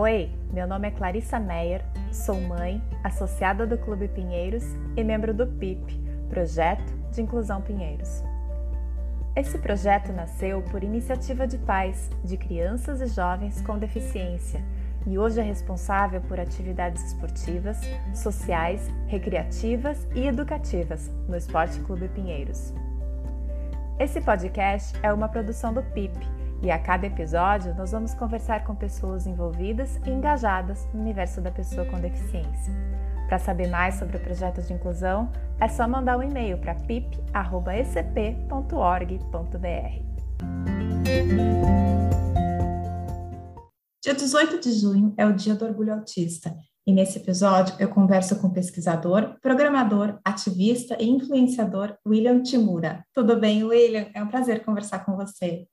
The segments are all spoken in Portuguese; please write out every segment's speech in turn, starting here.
Oi, meu nome é Clarissa Meyer, sou mãe, associada do Clube Pinheiros e membro do PIP, Projeto de Inclusão Pinheiros. Esse projeto nasceu por iniciativa de pais de crianças e jovens com deficiência e hoje é responsável por atividades esportivas, sociais, recreativas e educativas no Esporte Clube Pinheiros. Esse podcast é uma produção do PIP e a cada episódio nós vamos conversar com pessoas envolvidas e engajadas no universo da pessoa com deficiência. Para saber mais sobre o projeto de inclusão, é só mandar um e-mail para pip.ecp.org.br. Dia 18 de junho é o Dia do Orgulho Autista, e nesse episódio eu converso com o pesquisador, programador, ativista e influenciador William Timura. Tudo bem, William? É um prazer conversar com você.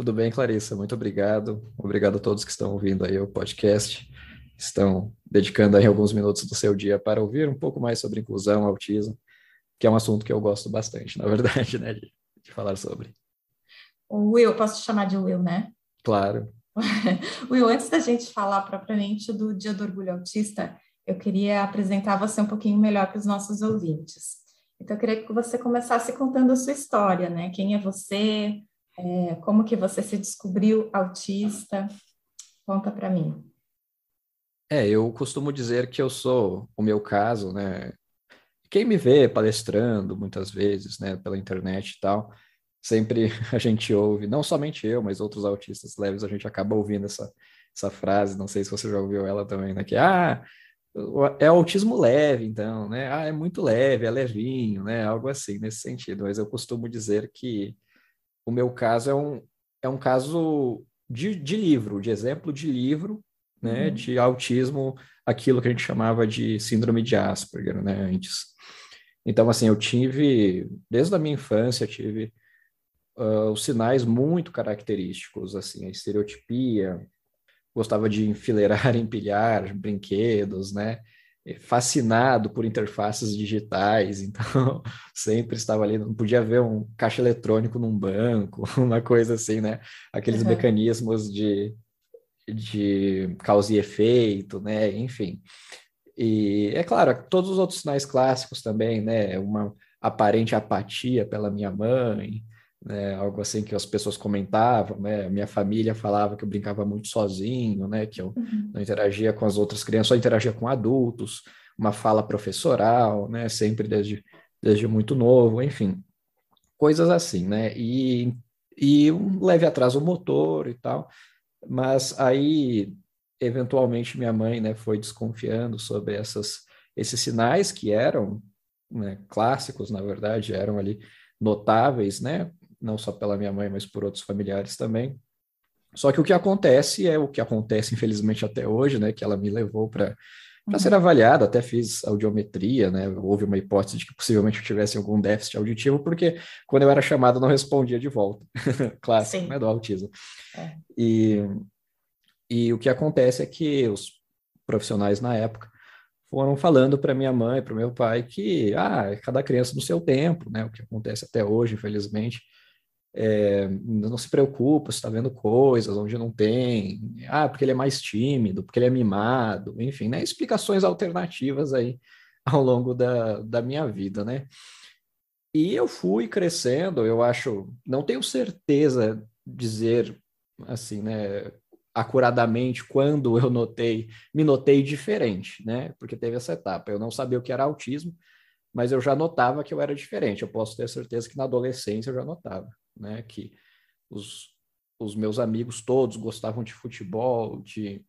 Tudo bem, Clarissa? Muito obrigado. Obrigado a todos que estão ouvindo aí o podcast, estão dedicando aí alguns minutos do seu dia para ouvir um pouco mais sobre inclusão, autismo, que é um assunto que eu gosto bastante, na verdade, né, de, de falar sobre. O Will, posso te chamar de Will, né? Claro. Will, antes da gente falar propriamente do Dia do Orgulho Autista, eu queria apresentar você um pouquinho melhor para os nossos ouvintes. Então, eu queria que você começasse contando a sua história, né? Quem é você? É, como que você se descobriu autista? Conta para mim. É, eu costumo dizer que eu sou o meu caso, né? Quem me vê palestrando muitas vezes, né, pela internet e tal, sempre a gente ouve, não somente eu, mas outros autistas leves, a gente acaba ouvindo essa, essa frase, não sei se você já ouviu ela também, né? Que, ah, é autismo leve, então, né? Ah, é muito leve, é levinho, né? Algo assim, nesse sentido. Mas eu costumo dizer que o meu caso é um, é um caso de, de livro, de exemplo de livro, né? Uhum. De autismo, aquilo que a gente chamava de síndrome de Asperger, né? Antes. Então, assim, eu tive, desde a minha infância, tive uh, os sinais muito característicos, assim, a estereotipia, gostava de enfileirar, empilhar brinquedos, né? Fascinado por interfaces digitais, então sempre estava ali, não podia ver um caixa eletrônico num banco, uma coisa assim, né? Aqueles uhum. mecanismos de, de causa e efeito, né? Enfim. E é claro, todos os outros sinais clássicos também, né? Uma aparente apatia pela minha mãe, né, algo assim que as pessoas comentavam, né, minha família falava que eu brincava muito sozinho, né, que eu uhum. não interagia com as outras crianças, só interagia com adultos, uma fala professoral, né, sempre desde, desde muito novo, enfim, coisas assim, né, e, e um leve atraso motor e tal, mas aí, eventualmente, minha mãe, né, foi desconfiando sobre essas, esses sinais que eram né, clássicos, na verdade, eram ali notáveis, né, não só pela minha mãe, mas por outros familiares também. Só que o que acontece é o que acontece, infelizmente, até hoje, né? Que ela me levou para para ser avaliada, até fiz audiometria, né? Houve uma hipótese de que possivelmente eu tivesse algum déficit auditivo, porque quando eu era chamado não respondia de volta. Clássico, né? Do autismo. É. E, e o que acontece é que os profissionais na época foram falando para minha mãe, para meu pai, que ah, cada criança no seu tempo, né? O que acontece até hoje, infelizmente. É, não se preocupa, está vendo coisas onde não tem, ah, porque ele é mais tímido, porque ele é mimado, enfim, né? Explicações alternativas aí ao longo da, da minha vida, né? E eu fui crescendo, eu acho, não tenho certeza dizer assim, né, acuradamente quando eu notei, me notei diferente, né? Porque teve essa etapa. Eu não sabia o que era autismo, mas eu já notava que eu era diferente. Eu posso ter certeza que na adolescência eu já notava, né? Que os, os meus amigos todos gostavam de futebol, de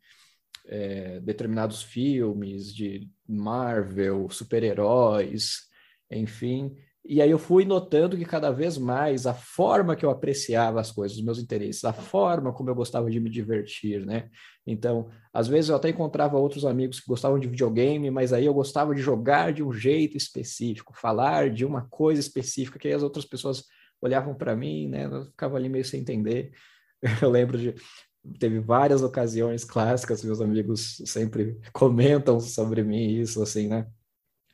é, determinados filmes, de Marvel, super-heróis, enfim. E aí eu fui notando que cada vez mais a forma que eu apreciava as coisas, os meus interesses, a forma como eu gostava de me divertir, né? Então, às vezes eu até encontrava outros amigos que gostavam de videogame, mas aí eu gostava de jogar de um jeito específico, falar de uma coisa específica, que as outras pessoas olhavam para mim, né? Eu ficava ali meio sem entender. Eu lembro de teve várias ocasiões clássicas, meus amigos sempre comentam sobre mim isso assim, né?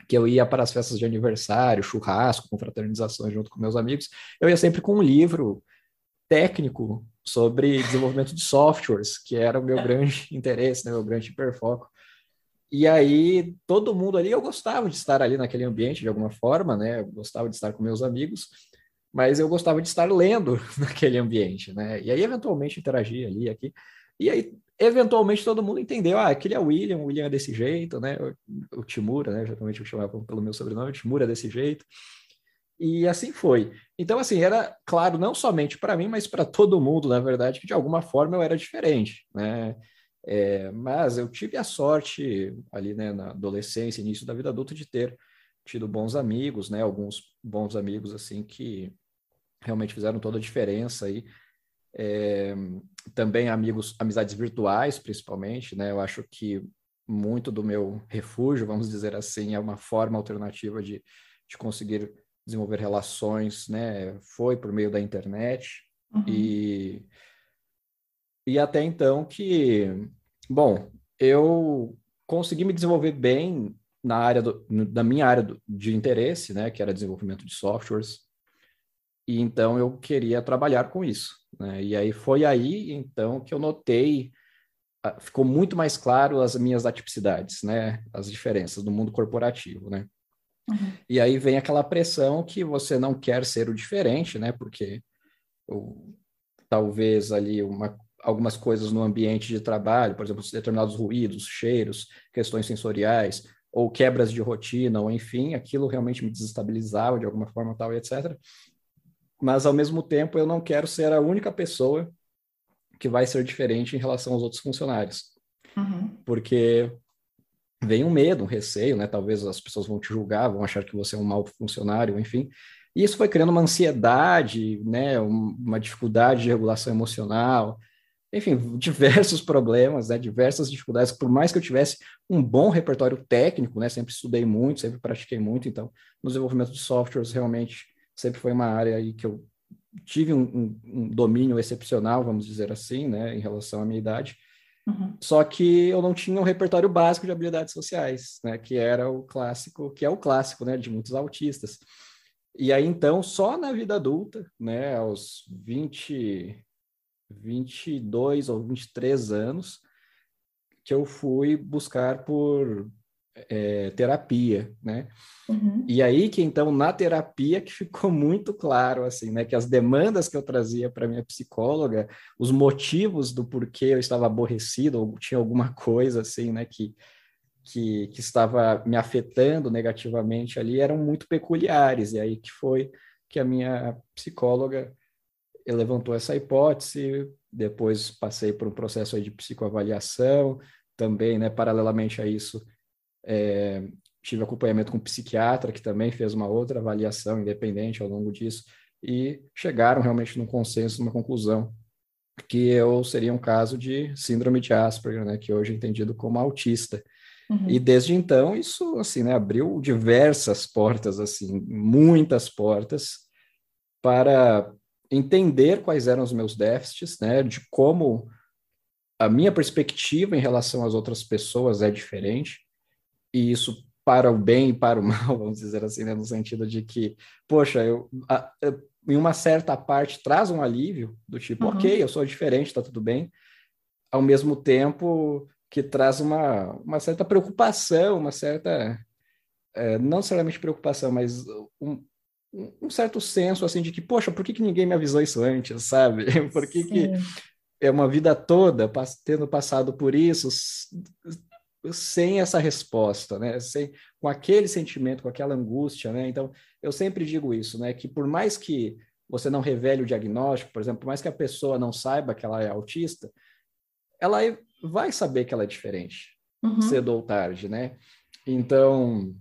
que eu ia para as festas de aniversário, churrasco, confraternizações junto com meus amigos, eu ia sempre com um livro técnico sobre desenvolvimento de softwares, que era o meu grande interesse, né, meu grande hiperfoco. E aí, todo mundo ali, eu gostava de estar ali naquele ambiente de alguma forma, né? Eu gostava de estar com meus amigos, mas eu gostava de estar lendo naquele ambiente, né? E aí, eventualmente, interagir ali, aqui. E aí, eventualmente, todo mundo entendeu, ah, aquele é o William, o William é desse jeito, né? O, Timura, né? Geralmente eu chamava pelo meu sobrenome, Timura é desse jeito. E assim foi. Então, assim, era claro, não somente para mim, mas para todo mundo, na verdade, que de alguma forma eu era diferente, né? É, mas eu tive a sorte ali, né, na adolescência, início da vida adulta, de ter tido bons amigos, né, alguns bons amigos, assim, que realmente fizeram toda a diferença aí. É, também amigos, amizades virtuais, principalmente, né, eu acho que muito do meu refúgio, vamos dizer assim, é uma forma alternativa de, de conseguir desenvolver relações, né, foi por meio da internet, uhum. e e até então que Bom, eu consegui me desenvolver bem na área do, da minha área do, de interesse, né, que era desenvolvimento de softwares. E então eu queria trabalhar com isso, né? E aí foi aí então que eu notei ah, ficou muito mais claro as minhas atipicidades, né, as diferenças do mundo corporativo, né? Uhum. E aí vem aquela pressão que você não quer ser o diferente, né? Porque ou, talvez ali uma algumas coisas no ambiente de trabalho, por exemplo, determinados ruídos, cheiros, questões sensoriais, ou quebras de rotina, ou enfim, aquilo realmente me desestabilizava de alguma forma tal e etc. Mas ao mesmo tempo eu não quero ser a única pessoa que vai ser diferente em relação aos outros funcionários. Uhum. Porque vem um medo, um receio, né? Talvez as pessoas vão te julgar, vão achar que você é um mau funcionário, enfim. E isso foi criando uma ansiedade, né? Uma dificuldade de regulação emocional, enfim, diversos problemas, né, diversas dificuldades, por mais que eu tivesse um bom repertório técnico, né, sempre estudei muito, sempre pratiquei muito, então, no desenvolvimento de softwares, realmente, sempre foi uma área aí que eu tive um, um, um domínio excepcional, vamos dizer assim, né, em relação à minha idade, uhum. só que eu não tinha um repertório básico de habilidades sociais, né, que era o clássico, que é o clássico, né, de muitos autistas. E aí, então, só na vida adulta, né, aos 20, 22 ou 23 anos que eu fui buscar por é, terapia, né? Uhum. E aí que então na terapia que ficou muito claro assim, né, que as demandas que eu trazia para minha psicóloga, os motivos do porquê eu estava aborrecido ou tinha alguma coisa assim, né, que que, que estava me afetando negativamente ali eram muito peculiares e aí que foi que a minha psicóloga levantou essa hipótese, depois passei por um processo de psicoavaliação, também, né, paralelamente a isso, é, tive acompanhamento com um psiquiatra, que também fez uma outra avaliação independente ao longo disso, e chegaram realmente num consenso, numa conclusão, que eu seria um caso de síndrome de Asperger, né, que hoje é entendido como autista. Uhum. E desde então, isso, assim, né, abriu diversas portas, assim, muitas portas, para entender quais eram os meus déficits, né, de como a minha perspectiva em relação às outras pessoas é diferente, e isso para o bem e para o mal, vamos dizer assim, né, no sentido de que, poxa, eu, a, a, em uma certa parte traz um alívio, do tipo, uhum. ok, eu sou diferente, tá tudo bem, ao mesmo tempo que traz uma, uma certa preocupação, uma certa, é, não necessariamente preocupação, mas um, um certo senso assim de que, poxa, por que, que ninguém me avisou isso antes, sabe? Por que, que é uma vida toda tendo passado por isso sem essa resposta, né? Sem, com aquele sentimento, com aquela angústia, né? Então, eu sempre digo isso, né? Que por mais que você não revele o diagnóstico, por exemplo, por mais que a pessoa não saiba que ela é autista, ela vai saber que ela é diferente, uhum. cedo ou tarde, né? Então,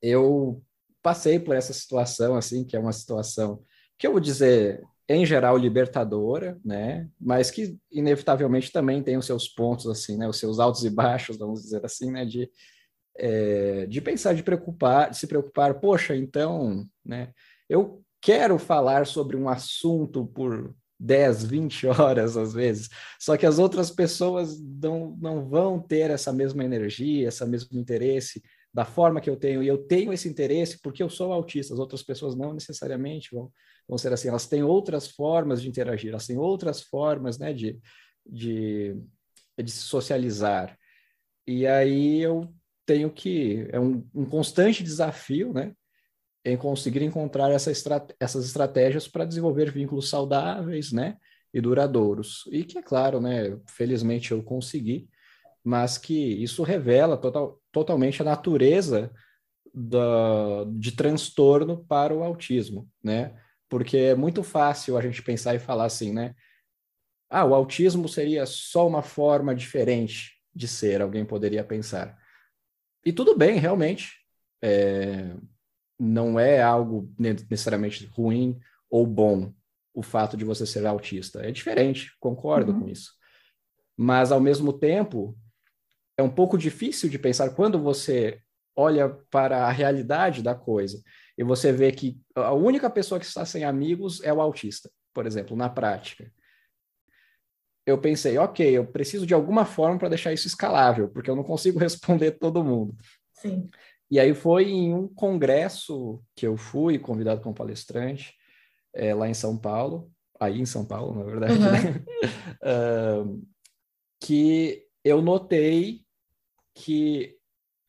eu passei por essa situação, assim, que é uma situação que eu vou dizer, em geral, libertadora, né? Mas que, inevitavelmente, também tem os seus pontos, assim, né? Os seus altos e baixos, vamos dizer assim, né? De, é, de pensar, de preocupar, de se preocupar, poxa, então, né? Eu quero falar sobre um assunto por 10, 20 horas às vezes, só que as outras pessoas não, não vão ter essa mesma energia, esse mesmo interesse, da forma que eu tenho, e eu tenho esse interesse porque eu sou autista, as outras pessoas não necessariamente vão, vamos ser assim, elas têm outras formas de interagir, elas têm outras formas, né, de, de, de se socializar. E aí eu tenho que, é um, um constante desafio, né, em conseguir encontrar essa estrat essas estratégias para desenvolver vínculos saudáveis, né, e duradouros. E que, é claro, né, felizmente eu consegui, mas que isso revela total, totalmente a natureza da, de transtorno para o autismo, né? Porque é muito fácil a gente pensar e falar assim, né? Ah, o autismo seria só uma forma diferente de ser, alguém poderia pensar. E tudo bem, realmente. É, não é algo necessariamente ruim ou bom o fato de você ser autista. É diferente, concordo uhum. com isso. Mas, ao mesmo tempo, é um pouco difícil de pensar quando você olha para a realidade da coisa e você vê que a única pessoa que está sem amigos é o autista, por exemplo, na prática. Eu pensei, ok, eu preciso de alguma forma para deixar isso escalável, porque eu não consigo responder todo mundo. Sim. E aí foi em um congresso que eu fui, convidado como palestrante, é, lá em São Paulo, aí em São Paulo, na verdade, uhum. né? uh, que eu notei que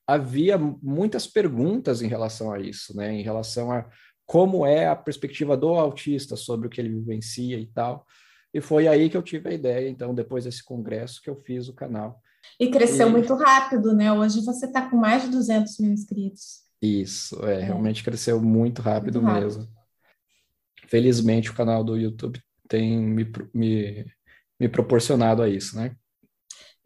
havia muitas perguntas em relação a isso, né? Em relação a como é a perspectiva do autista sobre o que ele vivencia e tal. E foi aí que eu tive a ideia, então, depois desse congresso, que eu fiz o canal. E cresceu e... muito rápido, né? Hoje você está com mais de 200 mil inscritos. Isso, é, é. realmente cresceu muito rápido, muito rápido mesmo. Felizmente, o canal do YouTube tem me, me, me proporcionado a isso, né?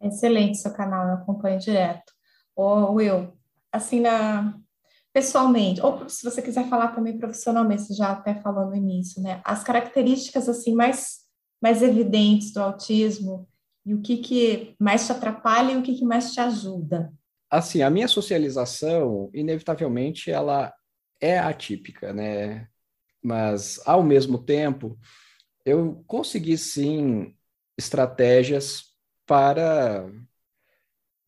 Excelente seu canal, eu acompanho direto. Ô, Will, assim, na, pessoalmente, ou se você quiser falar também profissionalmente, você já até falou no início, né? As características, assim, mais, mais evidentes do autismo e o que, que mais te atrapalha e o que, que mais te ajuda. Assim, a minha socialização, inevitavelmente, ela é atípica, né? Mas, ao mesmo tempo, eu consegui, sim, estratégias para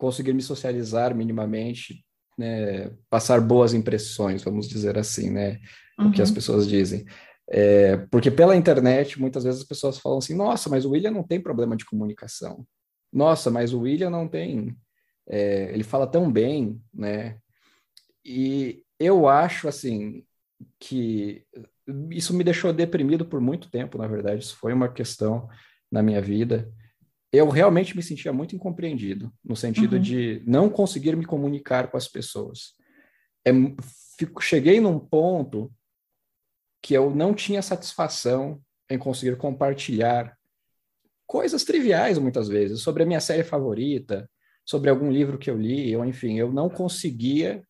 conseguir me socializar minimamente, né, passar boas impressões, vamos dizer assim, né, uhum. o que as uhum. pessoas dizem. É, porque pela internet, muitas vezes as pessoas falam assim, nossa, mas o William não tem problema de comunicação. Nossa, mas o William não tem... É, ele fala tão bem, né? E eu acho, assim, que isso me deixou deprimido por muito tempo, na verdade. Isso foi uma questão na minha vida eu realmente me sentia muito incompreendido, no sentido uhum. de não conseguir me comunicar com as pessoas. É, fico, cheguei num ponto que eu não tinha satisfação em conseguir compartilhar coisas triviais, muitas vezes, sobre a minha série favorita, sobre algum livro que eu li, ou enfim, eu não conseguia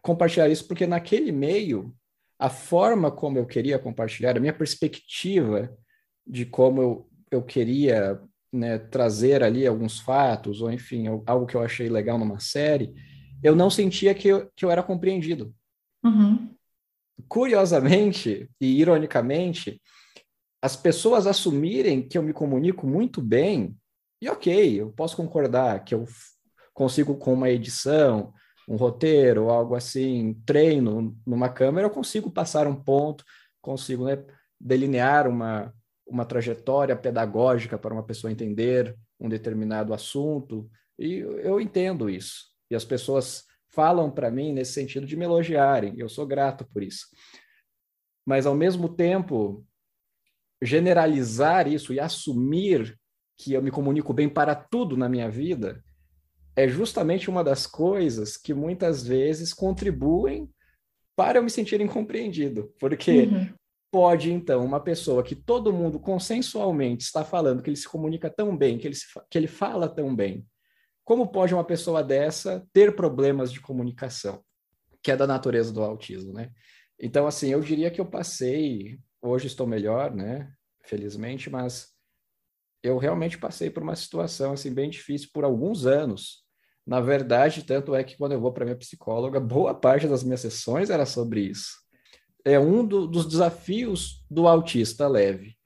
compartilhar isso, porque naquele meio, a forma como eu queria compartilhar, a minha perspectiva de como eu, eu queria né, trazer ali alguns fatos, ou enfim, algo que eu achei legal numa série, eu não sentia que eu, que eu era compreendido. Uhum. Curiosamente e ironicamente, as pessoas assumirem que eu me comunico muito bem, e ok, eu posso concordar que eu consigo com uma edição, um roteiro, algo assim, treino numa câmera, eu consigo passar um ponto, consigo né, delinear uma, uma trajetória pedagógica para uma pessoa entender um determinado assunto, e eu entendo isso. E as pessoas falam para mim nesse sentido de me elogiarem, eu sou grato por isso. Mas, ao mesmo tempo, generalizar isso e assumir que eu me comunico bem para tudo na minha vida é justamente uma das coisas que muitas vezes contribuem para eu me sentir incompreendido, porque uhum pode, então, uma pessoa que todo mundo consensualmente está falando que ele se comunica tão bem, que ele, se, que ele fala tão bem, como pode uma pessoa dessa ter problemas de comunicação, que é da natureza do autismo, né? Então, assim, eu diria que eu passei, hoje estou melhor, né? Felizmente, mas eu realmente passei por uma situação, assim, bem difícil por alguns anos. Na verdade, tanto é que quando eu vou para minha psicóloga, boa parte das minhas sessões era sobre isso é um do, dos desafios do autista leve,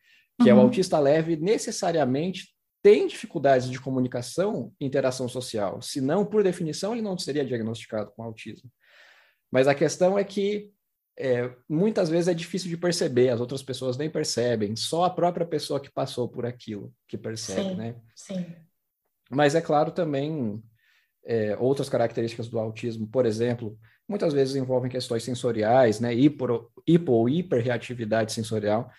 que uhum. é o uhum. autista leve necessariamente tem dificuldades de comunicação e interação social, senão, por definição, ele não seria diagnosticado com autismo. Mas a questão é que é, muitas vezes é difícil de perceber, as outras pessoas nem percebem, só a própria pessoa que passou por aquilo que percebe, sim, né? Sim. Mas é claro também é, outras características do autismo, por exemplo, muitas vezes envolvem questões sensoriais, né? Hipo, hipo ou hiperreatividade sensorial.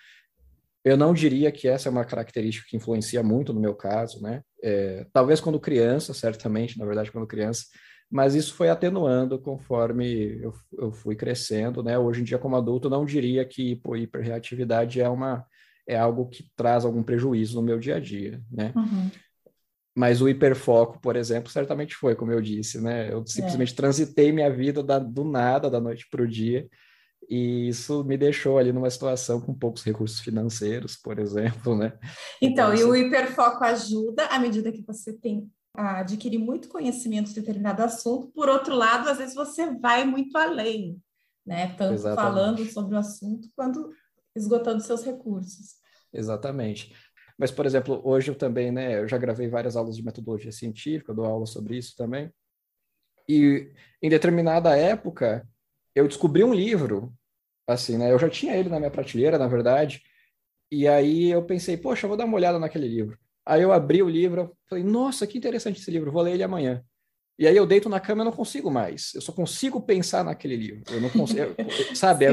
Eu não diria que essa é uma característica que influencia muito no meu caso, né? É, talvez quando criança, certamente, na verdade, quando criança, mas isso foi atenuando conforme eu, eu fui crescendo, né? Hoje em dia, como adulto, não diria que hipo, hiperreatividade é uma é algo que traz algum prejuízo no meu dia a dia, né? Uhum. Mas o hiperfoco, por exemplo, certamente foi, como eu disse, né? Eu simplesmente é. transitei minha vida da, do nada, da noite para o dia, e isso me deixou ali numa situação com poucos recursos financeiros, por exemplo, né? Então, então e o hiperfoco ajuda à medida que você tem a adquirir muito conhecimento de determinado assunto, por outro lado, às vezes você vai muito além, né? Tanto Exatamente. falando sobre o assunto quanto esgotando seus recursos. Exatamente. Mas, por exemplo, hoje eu também, né, eu já gravei várias aulas de metodologia científica, dou aula sobre isso também. E em determinada época, eu descobri um livro, assim, né, eu já tinha ele na minha prateleira, na verdade, e aí eu pensei, poxa, eu vou dar uma olhada naquele livro. Aí eu abri o livro, falei, nossa, que interessante esse livro, vou ler ele amanhã. E aí eu deito na cama e não consigo mais. Eu só consigo pensar naquele livro. Eu não consigo, sabe? É,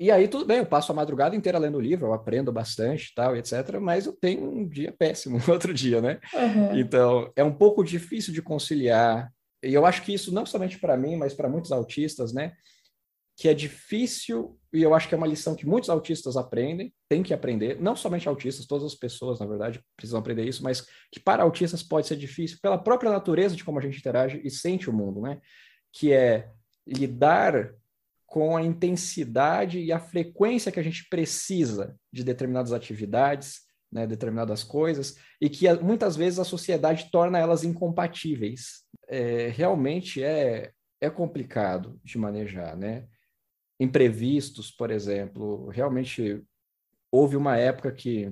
e aí tudo bem, eu passo a madrugada inteira lendo o livro, eu aprendo bastante, tal, etc. Mas eu tenho um dia péssimo, outro dia, né? Uhum. Então é um pouco difícil de conciliar. E eu acho que isso não somente para mim, mas para muitos autistas, né? Que é difícil e eu acho que é uma lição que muitos autistas aprendem, tem que aprender. Não somente autistas, todas as pessoas, na verdade, precisam aprender isso, mas que para autistas pode ser difícil pela própria natureza de como a gente interage e sente o mundo, né? Que é lidar com a intensidade e a frequência que a gente precisa de determinadas atividades, né, determinadas coisas, e que muitas vezes a sociedade torna elas incompatíveis. É, realmente é, é complicado de manejar, né? Imprevistos, por exemplo, realmente houve uma época que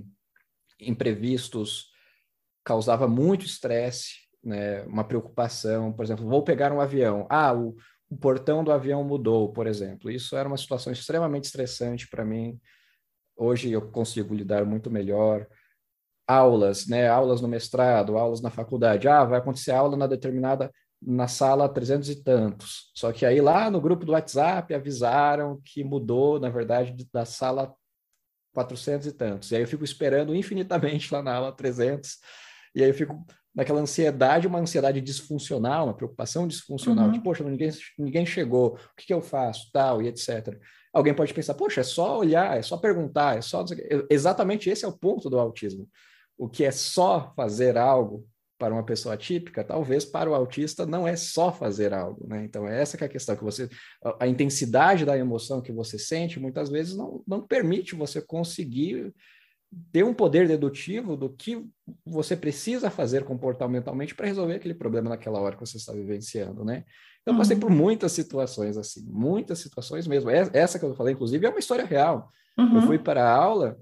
imprevistos causava muito estresse, né, uma preocupação, por exemplo, vou pegar um avião, ah, o, o portão do avião mudou, por exemplo. Isso era uma situação extremamente estressante para mim. Hoje eu consigo lidar muito melhor. Aulas, né? Aulas no mestrado, aulas na faculdade. Ah, vai acontecer aula na determinada na sala 300 e tantos. Só que aí lá no grupo do WhatsApp avisaram que mudou, na verdade, da sala 400 e tantos. E aí eu fico esperando infinitamente lá na aula 300. E aí eu fico naquela ansiedade, uma ansiedade disfuncional, uma preocupação disfuncional, uhum. de, poxa, ninguém, ninguém chegou, o que, que, eu faço, tal, e etc. Alguém pode pensar, poxa, é só olhar, é só perguntar, é só... Exatamente esse é o ponto do autismo. O que é só fazer algo para uma pessoa atípica, talvez para o autista não é só fazer algo, né? Então, é essa que é a questão, que você... A intensidade da emoção que você sente, muitas vezes, não, não permite você conseguir ter um poder dedutivo do que você precisa fazer comportamentalmente para resolver aquele problema naquela hora que você está vivenciando, né? Então, eu passei uhum. por muitas situações assim, muitas situações mesmo. Essa que eu falei, inclusive, é uma história real. Uhum. Eu fui para a aula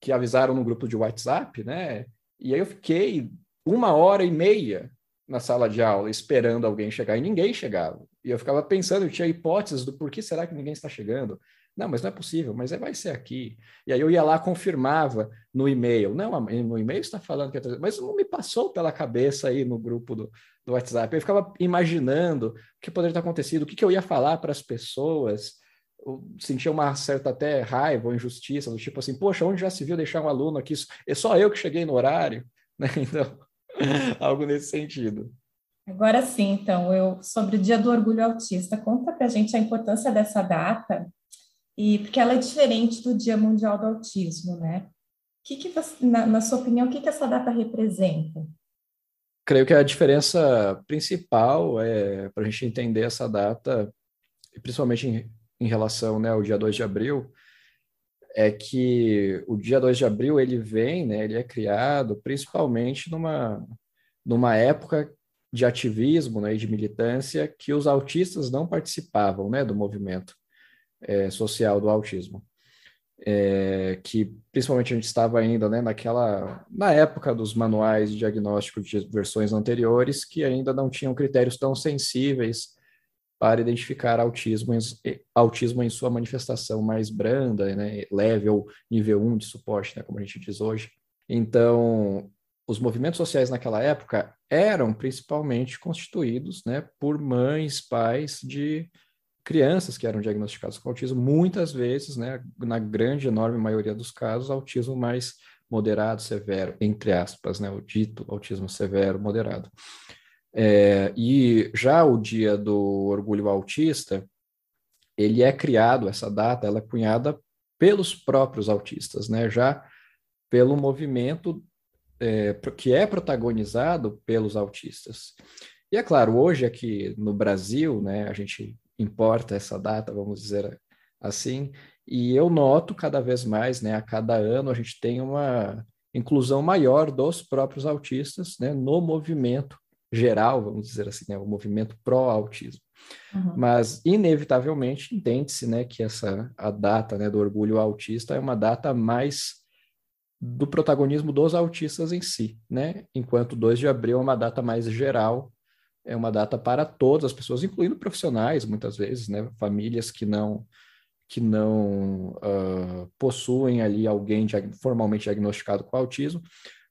que avisaram no grupo de WhatsApp, né? E aí eu fiquei uma hora e meia na sala de aula esperando alguém chegar e ninguém chegava. E eu ficava pensando, eu tinha hipóteses do porquê será que ninguém está chegando. Não, mas não é possível, mas é, vai ser aqui. E aí eu ia lá, confirmava no e-mail. Não, no e-mail está falando que é... Mas não me passou pela cabeça aí no grupo do, do WhatsApp. Eu ficava imaginando o que poderia ter acontecido, o que, que eu ia falar para as pessoas. Eu sentia uma certa até raiva ou injustiça, do tipo assim, poxa, onde já se viu deixar um aluno aqui? É só eu que cheguei no horário, né? Então, algo nesse sentido. Agora sim, então, eu sobre o Dia do Orgulho Autista, conta para a gente a importância dessa data e porque ela é diferente do Dia Mundial do Autismo, né? Que que você, na, na sua opinião, o que, que essa data representa? Creio que a diferença principal é para a gente entender essa data, principalmente em, em relação né, ao dia 2 de abril, é que o dia 2 de abril ele vem, né, ele é criado principalmente numa, numa época de ativismo né, e de militância que os autistas não participavam né, do movimento é, social do autismo. É, que principalmente a gente estava ainda né, naquela na época dos manuais de diagnóstico de versões anteriores que ainda não tinham critérios tão sensíveis para identificar autismo, autismo em sua manifestação mais branda, né, leve ou nível 1 de suporte, né, como a gente diz hoje. Então, os movimentos sociais naquela época eram principalmente constituídos né, por mães, pais de crianças que eram diagnosticadas com autismo, muitas vezes, né, na grande, enorme maioria dos casos, autismo mais moderado, severo, entre aspas, né, o dito autismo severo, moderado. É, e já o dia do orgulho autista, ele é criado, essa data, ela é cunhada pelos próprios autistas, né, já pelo movimento é, que é protagonizado pelos autistas. E é claro, hoje aqui no Brasil, né, a gente importa essa data, vamos dizer assim, e eu noto cada vez mais, né, a cada ano a gente tem uma inclusão maior dos próprios autistas, né, no movimento geral, vamos dizer assim, né, o movimento pró-autismo. Uhum. Mas inevitavelmente entende-se, né, que essa a data, né, do orgulho autista é uma data mais do protagonismo dos autistas em si, né? Enquanto 2 de abril é uma data mais geral, é uma data para todas as pessoas, incluindo profissionais, muitas vezes, né? Famílias que não que não uh, possuem ali alguém diag formalmente diagnosticado com autismo,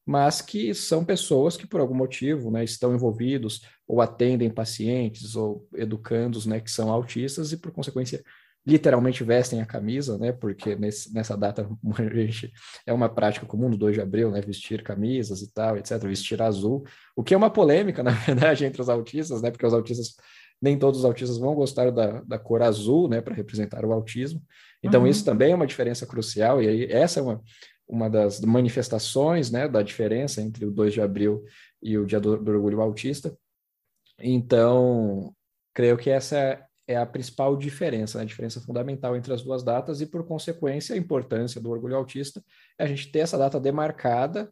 mas que são pessoas que por algum motivo, né, estão envolvidos ou atendem pacientes ou educandos, né, que são autistas e por consequência literalmente vestem a camisa, né? Porque nesse, nessa data a gente, é uma prática comum do 2 de abril, né? Vestir camisas e tal, etc. Vestir azul, o que é uma polêmica, na verdade, entre os autistas, né? Porque os autistas, nem todos os autistas vão gostar da, da cor azul, né? Para representar o autismo. Então, uhum. isso também é uma diferença crucial, e aí essa é uma, uma das manifestações, né? Da diferença entre o 2 de abril e o Dia do, do Orgulho Autista. Então, creio que essa é a principal diferença, né? a diferença fundamental entre as duas datas, e por consequência, a importância do orgulho autista é a gente ter essa data demarcada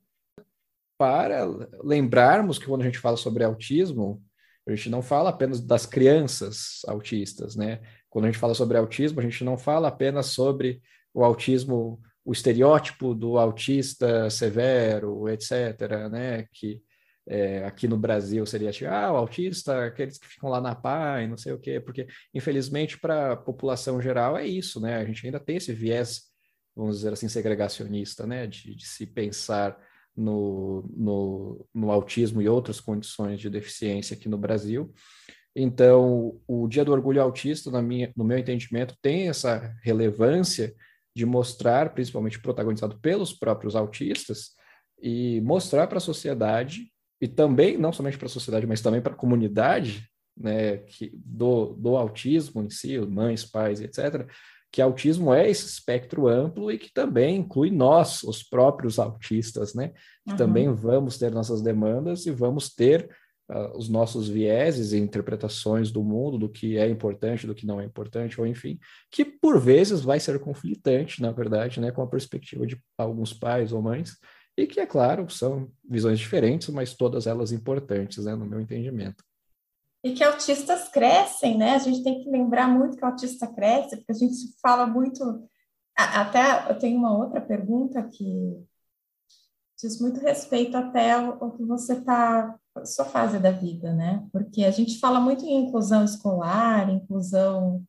para lembrarmos que quando a gente fala sobre autismo, a gente não fala apenas das crianças autistas, né? Quando a gente fala sobre autismo, a gente não fala apenas sobre o autismo, o estereótipo do autista severo, etc., né? Que é, aqui no Brasil seria tipo, ah, o autista, aqueles que ficam lá na pá e não sei o quê, porque infelizmente para a população geral é isso, né? A gente ainda tem esse viés, vamos dizer assim, segregacionista, né? De, de se pensar no, no, no, autismo e outras condições de deficiência aqui no Brasil. Então, o Dia do Orgulho Autista, na minha, no meu entendimento, tem essa relevância de mostrar, principalmente protagonizado pelos próprios autistas, e mostrar para a sociedade e também, não somente para a sociedade, mas também para a comunidade né, que, do, do autismo em si, mães, pais, etc., que autismo é esse espectro amplo e que também inclui nós, os próprios autistas, né? Que uhum. também vamos ter nossas demandas e vamos ter uh, os nossos vieses e interpretações do mundo, do que é importante, do que não é importante, ou enfim, que por vezes vai ser conflitante, na verdade, né? Com a perspectiva de alguns pais ou mães, e que, é claro, são visões diferentes, mas todas elas importantes, né, no meu entendimento. E que autistas crescem, né? A gente tem que lembrar muito que o autista cresce, porque a gente fala muito. Até eu tenho uma outra pergunta que diz muito respeito até ao, que você está, sua fase da vida, né? Porque a gente fala muito em inclusão escolar, inclusão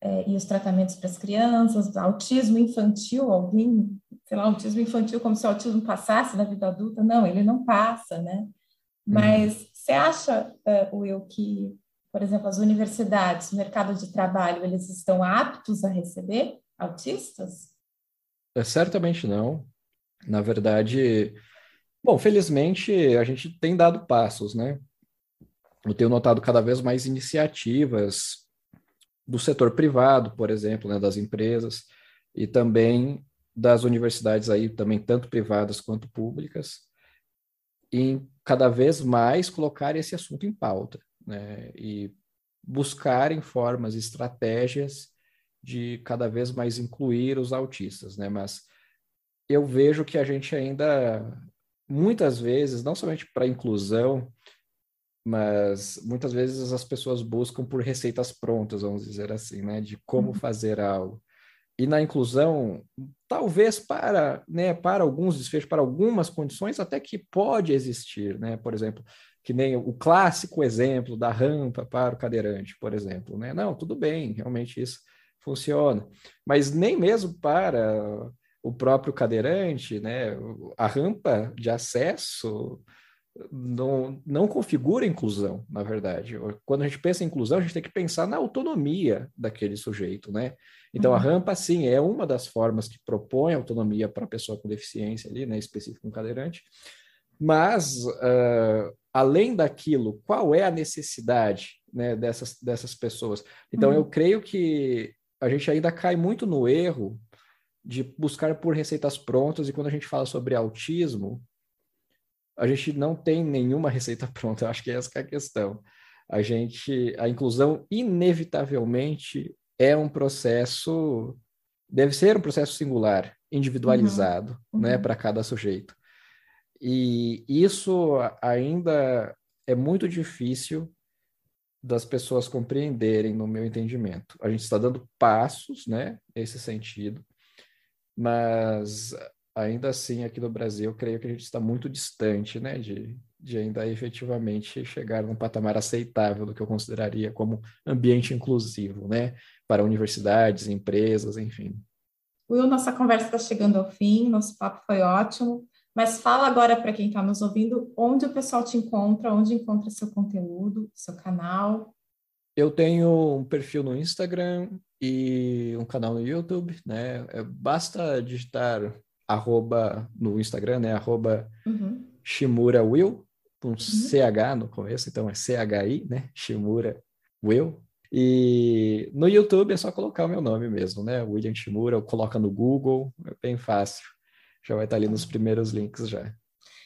é, e os tratamentos para as crianças, autismo infantil, alguém sei lá, autismo infantil como se o autismo passasse na vida adulta. Não, ele não passa, né? Mas uhum. você acha, Will, que, por exemplo, as universidades, o mercado de trabalho, eles estão aptos a receber autistas? É, certamente não. Na verdade, bom, felizmente a gente tem dado passos, né? Eu tenho notado cada vez mais iniciativas do setor privado, por exemplo, né, das empresas, e também das universidades aí também, tanto privadas quanto públicas, em cada vez mais colocar esse assunto em pauta, né? E buscarem formas, estratégias de cada vez mais incluir os autistas, né? Mas eu vejo que a gente ainda, muitas vezes, não somente para inclusão, mas muitas vezes as pessoas buscam por receitas prontas, vamos dizer assim, né? De como uhum. fazer algo. E na inclusão, talvez para, né, para alguns desfechos, para algumas condições, até que pode existir, né? Por exemplo, que nem o clássico exemplo da rampa para o cadeirante, por exemplo, né? Não, tudo bem, realmente isso funciona, mas nem mesmo para o próprio cadeirante, né? A rampa de acesso não, não configura inclusão, na verdade. Quando a gente pensa em inclusão, a gente tem que pensar na autonomia daquele sujeito, né? Então, uhum. a rampa, sim, é uma das formas que propõe autonomia para a pessoa com deficiência ali, né? Específico um cadeirante. Mas, uh, além daquilo, qual é a necessidade né, dessas, dessas pessoas? Então, uhum. eu creio que a gente ainda cai muito no erro de buscar por receitas prontas, e quando a gente fala sobre autismo, a gente não tem nenhuma receita pronta, eu acho que essa é a questão. A gente, a inclusão inevitavelmente é um processo, deve ser um processo singular, individualizado, uhum. né, uhum. para cada sujeito. E isso ainda é muito difícil das pessoas compreenderem, no meu entendimento. A gente está dando passos, né, nesse sentido, mas ainda assim, aqui no Brasil, eu creio que a gente está muito distante, né, de, de ainda efetivamente chegar num patamar aceitável do que eu consideraria como ambiente inclusivo, né, para universidades, empresas, enfim. Will, nossa conversa está chegando ao fim, nosso papo foi ótimo, mas fala agora para quem está nos ouvindo onde o pessoal te encontra, onde encontra seu conteúdo, seu canal. Eu tenho um perfil no Instagram e um canal no YouTube, né? É, basta digitar arroba no Instagram, né? Arroba uhum. Shimura Will, com uhum. CH no começo, então é CHI, né? Shimura Will. E no YouTube é só colocar o meu nome mesmo, né? William Shimura, coloca no Google, é bem fácil. Já vai estar ali nos primeiros links já.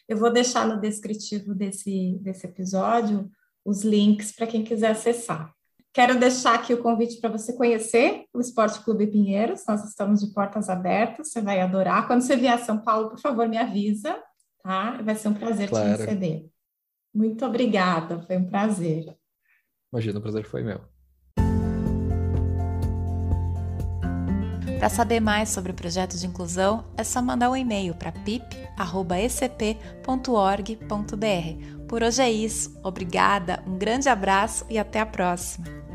Eu vou deixar no descritivo desse, desse episódio os links para quem quiser acessar. Quero deixar aqui o convite para você conhecer o Esporte Clube Pinheiros. Nós estamos de portas abertas, você vai adorar. Quando você vier a São Paulo, por favor, me avisa, tá? Vai ser um prazer claro. te receber. Muito obrigada, foi um prazer. Imagina, o prazer foi meu. Para saber mais sobre o projeto de inclusão, é só mandar um e-mail para pip.ecp.org.br. Por hoje é isso. Obrigada, um grande abraço e até a próxima.